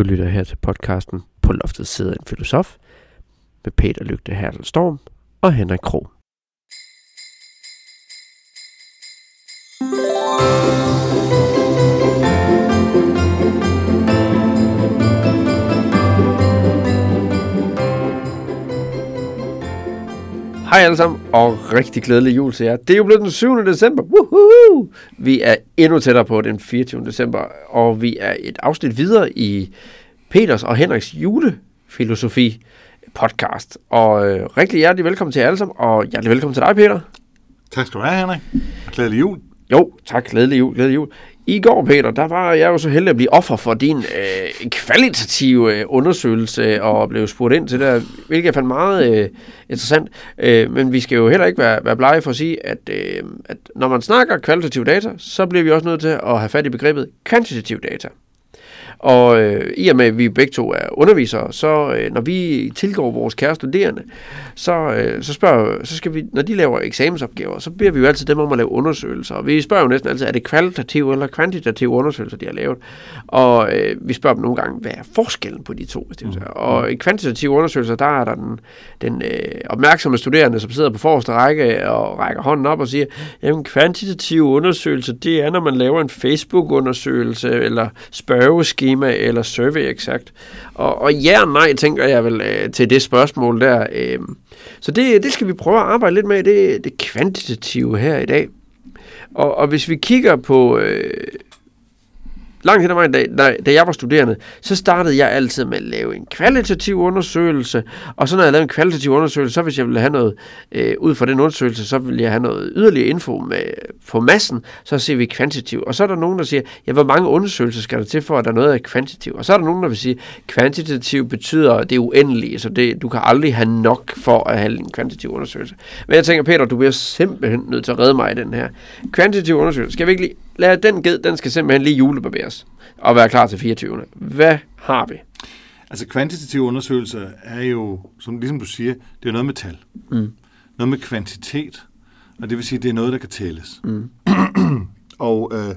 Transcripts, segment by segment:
Du lytter her til podcasten På loftet sidder en filosof med Peter Lygte Hertel Storm og Henrik Krog. Hej alle sammen, og rigtig glædelig jul til jer. Det er jo blevet den 7. december. Woohoo! Vi er endnu tættere på den 24. december, og vi er et afsnit videre i Peters og Henriks julefilosofi podcast. Og øh, rigtig hjertelig velkommen til jer alle sammen, og hjertelig velkommen til dig, Peter. Tak skal du have, Henrik. Og glædelig jul. Jo, tak. Glædelig jul, glædelig jul. I går, Peter, der var jeg jo så heldig at blive offer for din øh, kvalitative øh, undersøgelse og blev spurgt ind til det, hvilket jeg fandt meget øh, interessant. Øh, men vi skal jo heller ikke være, være blege for at sige, at, øh, at når man snakker kvalitativ data, så bliver vi også nødt til at have fat i begrebet kvantitativ data. Og øh, i og med, at vi begge to er undervisere, så øh, når vi tilgår vores kære studerende, så, øh, så, spørger, så skal vi, når de laver eksamensopgaver, så beder vi jo altid dem om at lave undersøgelser. Og vi spørger jo næsten altid, er det kvalitative eller kvantitative undersøgelser, de har lavet? Og øh, vi spørger dem nogle gange, hvad er forskellen på de to? Hvis det mm. Og i kvantitative undersøgelser, der er der den, den øh, opmærksomme studerende, som sidder på forreste række og rækker hånden op og siger, jamen kvantitative undersøgelser, det er, når man laver en Facebook-undersøgelse eller spørgeskema skema eller survey exakt. Og, og ja og nej, tænker jeg vel øh, til det spørgsmål der. Øh. Så det, det skal vi prøve at arbejde lidt med, det, det kvantitative her i dag. Og, og hvis vi kigger på... Øh, langt hen ad vejen, da, da, da jeg var studerende, så startede jeg altid med at lave en kvalitativ undersøgelse, og så når jeg lavede en kvalitativ undersøgelse, så hvis jeg ville have noget, øh, ud fra den undersøgelse, så ville jeg have noget yderligere info med, på massen, så ser vi kvantitativ. Og så er der nogen, der siger, ja, hvor mange undersøgelser skal der til for, at der er noget af kvantitativ? Og så er der nogen, der vil sige, kvantitativ betyder det uendelige, så det, du kan aldrig have nok for at have en kvantitativ undersøgelse. Men jeg tænker, Peter, du bliver simpelthen nødt til at redde mig i den her. Kvantitativ undersøgelse, skal vi ikke lige lad den ged, den skal simpelthen lige julebarberes og være klar til 24. Hvad har vi? Altså kvantitative undersøgelser er jo, som ligesom du siger, det er noget med tal. Mm. Noget med kvantitet, og det vil sige, det er noget, der kan tælles. Mm. og øh,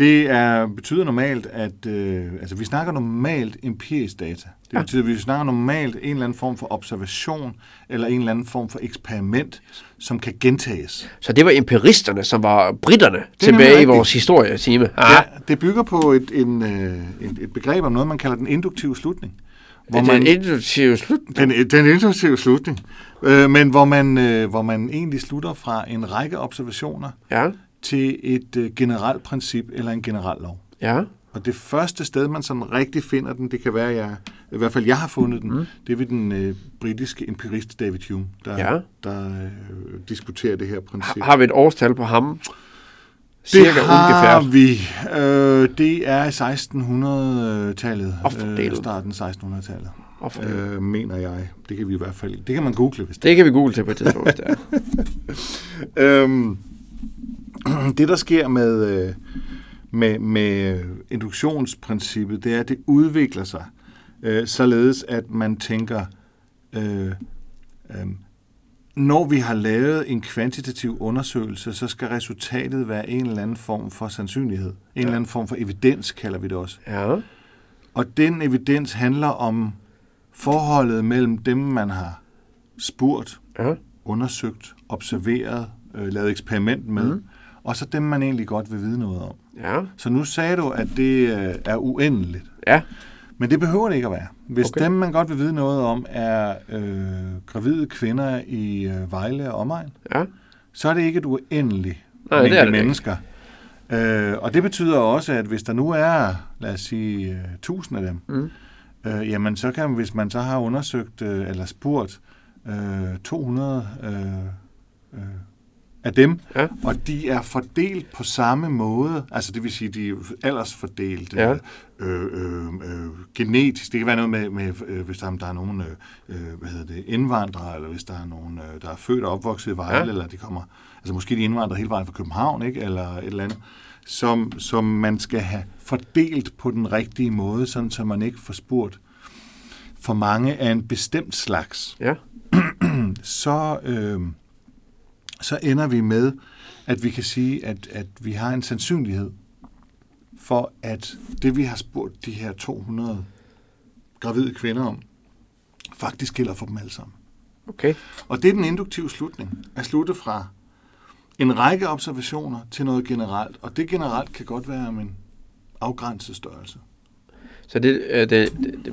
det er, betyder normalt, at øh, altså, vi snakker normalt empirisk data. Det betyder, at vi snakker normalt en eller anden form for observation, eller en eller anden form for eksperiment, som kan gentages. Så det var empiristerne, som var britterne tilbage i vores historietime. Ja, det bygger på et, en, øh, et, et begreb om noget, man kalder den induktive slutning. Hvor den induktive slutning? Den, den induktive slutning. Øh, men hvor man, øh, hvor man egentlig slutter fra en række observationer, ja til et øh, generelt princip eller en generel lov. Ja. Og det første sted, man sådan rigtig finder den, det kan være, jeg, i hvert fald jeg har fundet den, mm. det er ved den øh, britiske empirist David Hume, der, ja. der øh, diskuterer det her princip. Har vi et årstal på ham? Cirka det har ungefær. vi. Øh, det er 1600-tallet. Øh, starten 1600-tallet. Øh, mener jeg. Det kan vi i hvert fald. Det kan man google, hvis det Det kan vi google til på et tidspunkt, er. øhm, det, der sker med, øh, med, med induktionsprincippet, det er, at det udvikler sig øh, således, at man tænker, øh, øh, når vi har lavet en kvantitativ undersøgelse, så skal resultatet være en eller anden form for sandsynlighed. En ja. eller anden form for evidens, kalder vi det også. Ja. Og den evidens handler om forholdet mellem dem, man har spurgt, ja. undersøgt, observeret, øh, lavet eksperiment med, mm og så dem, man egentlig godt vil vide noget om. Ja. Så nu sagde du, at det øh, er uendeligt. Ja. Men det behøver det ikke at være. Hvis okay. dem, man godt vil vide noget om, er øh, gravide kvinder i øh, Vejle og omegn, ja. så er det ikke et uendeligt Nej, det er det mennesker. Øh, og det betyder også, at hvis der nu er, lad os sige, øh, tusind af dem, mm. øh, jamen så kan man, hvis man så har undersøgt øh, eller spurgt øh, 200 øh, øh, af dem, ja. og de er fordelt på samme måde, altså det vil sige, de er aldersfordelt, ja. øh, øh, øh, genetisk. Det kan være noget med, med øh, hvis der, der er nogen øh, øh, hvad hedder det, indvandrere, eller hvis der er nogen, øh, der er født og opvokset i Vejle, ja. eller de kommer, altså måske de indvandrer hele vejen fra København, ikke, eller et eller andet, som, som man skal have fordelt på den rigtige måde, sådan så man ikke får spurgt for mange af en bestemt slags. Ja. så... Øh, så ender vi med, at vi kan sige, at, at vi har en sandsynlighed for, at det vi har spurgt de her 200 gravide kvinder om, faktisk gælder for dem alle sammen. Okay. Og det er den induktive slutning, at slutte fra en række observationer til noget generelt, og det generelt kan godt være om en afgrænset størrelse. Så det er det,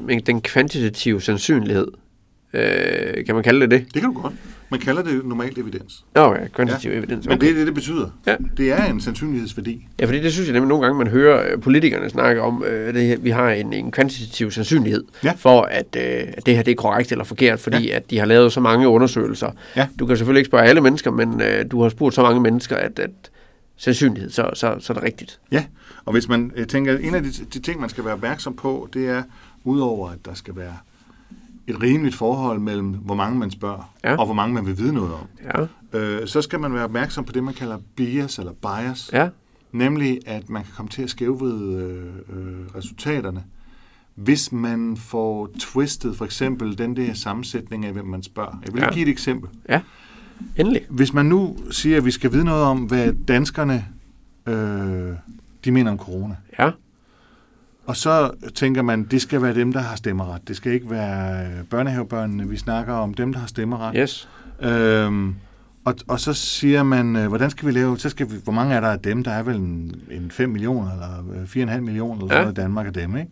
det, den kvantitative sandsynlighed, øh, kan man kalde det det? Det kan du godt. Man kalder det normalt evidens. Okay, kvantitativ ja. evidens. Okay. Men det er det, det betyder. Ja. Det er en sandsynlighedsværdi. Ja, fordi det synes jeg nemlig nogle gange, man hører øh, politikerne snakke om, øh, det, vi har en, en kvantitativ sandsynlighed ja. for, at, øh, at det her det er korrekt eller forkert, fordi ja. at de har lavet så mange undersøgelser. Ja. Du kan selvfølgelig ikke spørge alle mennesker, men øh, du har spurgt så mange mennesker, at, at sandsynlighed, så, så, så er det rigtigt. Ja, og hvis man øh, tænker, en af de, de ting, man skal være opmærksom på, det er, udover at der skal være et rimeligt forhold mellem, hvor mange man spørger, ja. og hvor mange man vil vide noget om. Ja. Øh, så skal man være opmærksom på det, man kalder bias eller bias. Ja. Nemlig, at man kan komme til at skævvride øh, øh, resultaterne, hvis man får twistet for eksempel den der sammensætning af, hvem man spørger. Jeg vil ja. give et eksempel. Ja, endelig. Hvis man nu siger, at vi skal vide noget om, hvad danskerne øh, de mener om corona. Ja og så tænker man, det skal være dem, der har stemmeret. Det skal ikke være øh, børnehavebørnene. Vi snakker om dem, der har stemmeret. Yes. Øhm, og, og så siger man, øh, hvordan skal vi lave, så skal vi, hvor mange er der af dem? Der er vel en, en 5 millioner, eller 4,5 millioner, eller ja. sådan i Danmark af dem, ikke?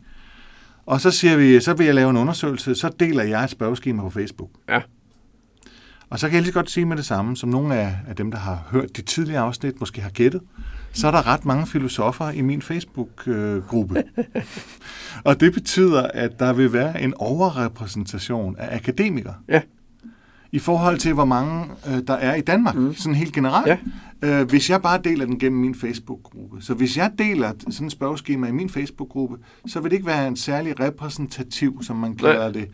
Og så siger vi, så vil jeg lave en undersøgelse, så deler jeg et spørgeskema på Facebook. Ja. Og så kan jeg lige godt sige med det samme, som nogle af, af dem, der har hørt de tidligere afsnit, måske har gættet, så er der ret mange filosofer i min Facebook-gruppe. og det betyder, at der vil være en overrepræsentation af akademikere. Ja. I forhold til, hvor mange øh, der er i Danmark, mm. sådan helt generelt. Ja. Øh, hvis jeg bare deler den gennem min Facebook-gruppe. Så hvis jeg deler sådan et spørgeskema i min Facebook-gruppe, så vil det ikke være en særlig repræsentativ, som man kalder det,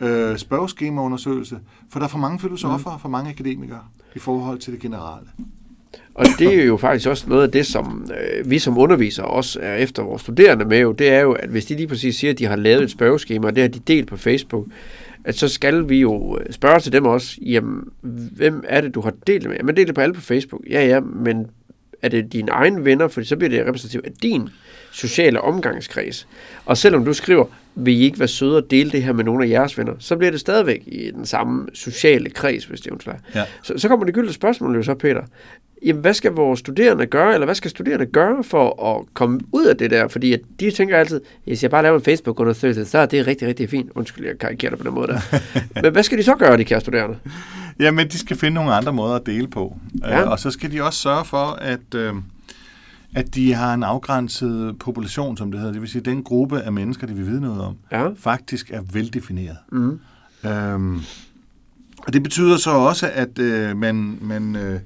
øh, spørgeskemaundersøgelse. For der er for mange filosofer og mm. for mange akademikere i forhold til det generelle. Og det er jo faktisk også noget af det, som øh, vi som undervisere også er efter vores studerende med jo, det er jo, at hvis de lige præcis siger, at de har lavet et spørgeskema, og det har de delt på Facebook, at så skal vi jo øh, spørge til dem også, jamen, hvem er det, du har delt det med? Jamen, delt det på alle på Facebook. Ja, ja, men er det dine egne venner? For så bliver det repræsentativt af din sociale omgangskreds. Og selvom du skriver, vil I ikke være søde og dele det her med nogle af jeres venner, så bliver det stadigvæk i den samme sociale kreds, hvis det er ja. så, så kommer det gyldne spørgsmål jo så, Peter jamen, hvad skal vores studerende gøre, eller hvad skal studerende gøre for at komme ud af det der? Fordi at de tænker altid, hvis jeg bare laver en Facebook-undersøgelse, så er det rigtig, rigtig fint. Undskyld, jeg karikerer det på den måde der. Men hvad skal de så gøre, de kære studerende? Jamen, de skal finde nogle andre måder at dele på. Ja. Uh, og så skal de også sørge for, at, uh, at de har en afgrænset population, som det hedder. Det vil sige, at den gruppe af mennesker, de vil vide noget om, ja. faktisk er veldefineret. Mm. Uh, og det betyder så også, at uh, man, man uh,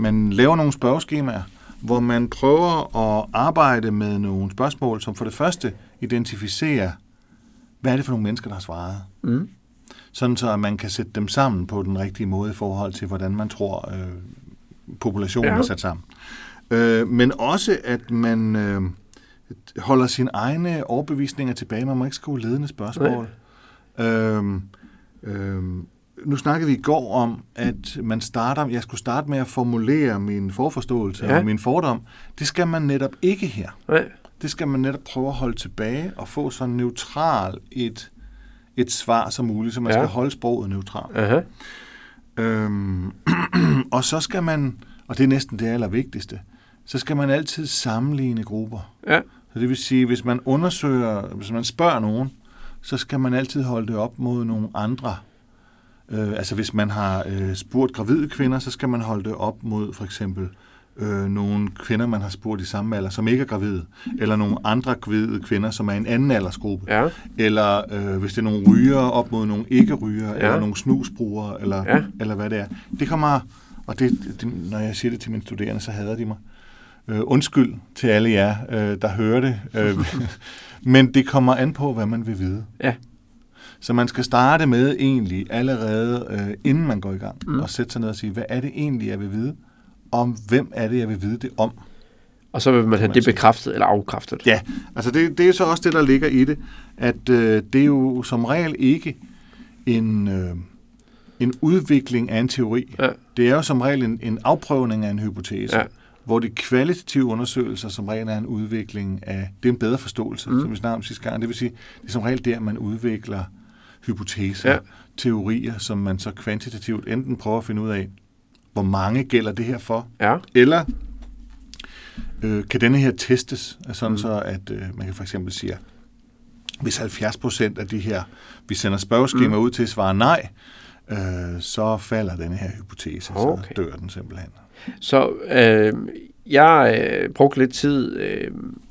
man laver nogle spørgeskemaer, hvor man prøver at arbejde med nogle spørgsmål, som for det første identificerer, hvad er det for nogle mennesker, der har svaret. Mm. Sådan så, at man kan sætte dem sammen på den rigtige måde i forhold til, hvordan man tror, øh, populationen ja. er sat sammen. Øh, men også, at man øh, holder sine egne overbevisninger tilbage. Man må ikke skrive ledende spørgsmål. Øh, øh, nu snakkede vi i går om, at man starter, jeg skulle starte med at formulere min forforståelse ja. og min fordom. Det skal man netop ikke her. Nej. Det skal man netop prøve at holde tilbage og få så neutral et, et svar som muligt, så man ja. skal holde sproget neutralt. Uh-huh. Øhm, og så skal man, og det er næsten det allervigtigste, så skal man altid sammenligne grupper. Ja. Så det vil sige, hvis man undersøger, hvis man spørger nogen, så skal man altid holde det op mod nogle andre Øh, altså hvis man har øh, spurgt gravide kvinder, så skal man holde det op mod for eksempel øh, nogle kvinder, man har spurgt i samme alder, som ikke er gravide, eller nogle andre gravide kvinder, som er i en anden aldersgruppe, ja. eller øh, hvis det er nogle ryger op mod nogle ikke-ryger, ja. eller nogle snusbrugere, eller, ja. eller hvad det er. Det kommer, og det, det, når jeg siger det til mine studerende, så hader de mig. Øh, undskyld til alle jer, øh, der hører det, øh, men det kommer an på, hvad man vil vide. Ja. Så man skal starte med egentlig allerede, øh, inden man går i gang, mm. og sætte sig ned og sige, hvad er det egentlig, jeg vil vide? Om hvem er det, jeg vil vide det om? Og så vil man have det bekræftet eller afkræftet. Ja, altså det, det er så også det, der ligger i det, at øh, det er jo som regel ikke en, øh, en udvikling af en teori. Ja. Det er jo som regel en, en afprøvning af en hypotese. Ja hvor de kvalitative undersøgelser som regel er en udvikling af, det er en bedre forståelse, mm. som vi snakkede om sidste gang. Det vil sige, det er som regel der, man udvikler hypoteser, ja. teorier, som man så kvantitativt enten prøver at finde ud af, hvor mange gælder det her for, ja. eller øh, kan denne her testes, sådan mm. så at øh, man kan for eksempel sige, hvis 70 procent af de her, vi sender spørgeskema mm. ud til, svarer nej, øh, så falder denne her hypotese, okay. så dør den simpelthen. Så øh, jeg øh, brugte lidt tid øh,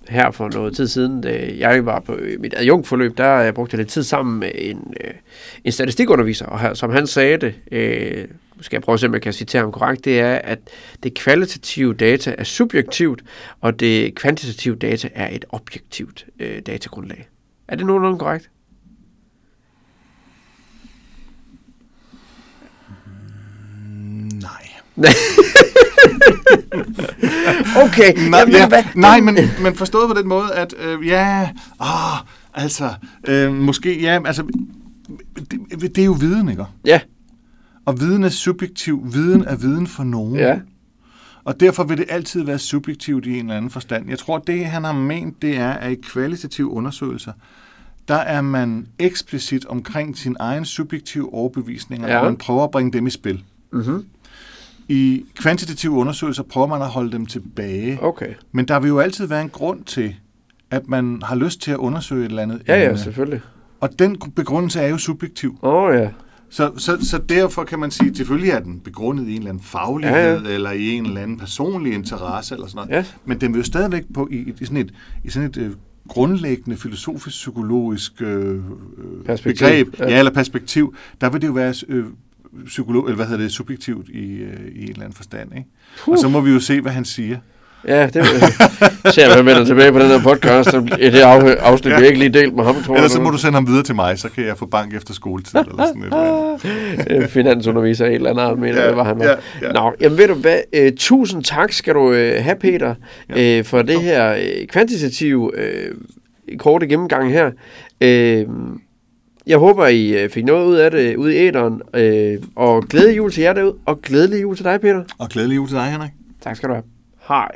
her for noget tid siden, da jeg var på mit adjunktforløb, der jeg brugte jeg lidt tid sammen med en, øh, en statistikunderviser, og her, som han sagde det, øh, skal jeg prøve at se, om jeg kan citere ham korrekt, det er, at det kvalitative data er subjektivt, og det kvantitative data er et objektivt øh, datagrundlag. Er det nogenlunde korrekt? Nej. okay. Nej, Jamen, ja, hvad? nej men, men forstået på den måde, at øh, ja, åh, altså, øh, måske, ja, altså, det, det er jo viden, ikke? Ja. Og viden er subjektiv. Viden er viden for nogen. Ja. Og derfor vil det altid være subjektivt i en eller anden forstand. Jeg tror, det han har ment, det er, at i kvalitative undersøgelser, der er man eksplicit omkring sin egen subjektive overbevisninger, ja. og man prøver at bringe dem i spil. Mm-hmm. I kvantitative undersøgelser prøver man at holde dem tilbage. Okay. Men der vil jo altid være en grund til, at man har lyst til at undersøge et eller andet Ja, ja, selvfølgelig. Og den begrundelse er jo subjektiv. Åh oh, ja. Så, så, så derfor kan man sige, at selvfølgelig er den begrundet i en eller anden faglighed, ja, ja. eller i en eller anden personlig interesse, eller sådan noget. Ja. Men den vil jo stadigvæk på i, i sådan et, i sådan et øh, grundlæggende filosofisk-psykologisk øh, perspektiv. begreb, ja. ja, eller perspektiv, der vil det jo være øh, psykolog, eller hvad hedder det, subjektivt i, øh, i en eller anden forstand. Ikke? Uh. Og så må vi jo se, hvad han siger. Ja, det ser jeg, vender tilbage på den her podcast. Det af, afsnit, ja. vi ikke lige delt med ham, tror Ellers så må du sende ham videre til mig, så kan jeg få bank efter skoletid, eller sådan et Finansunderviser et eller andet, mener ja, det var han. Ja, ja. Nå, jamen ved du hvad, uh, tusind tak skal du have, Peter, ja. for det her kvantitative korte gennemgang her. Uh, jeg håber, I fik noget ud af det ude i æderen, øh, og glædelig jul til jer derude, og glædelig jul til dig, Peter. Og glædelig jul til dig, Henrik. Tak skal du have. Hej.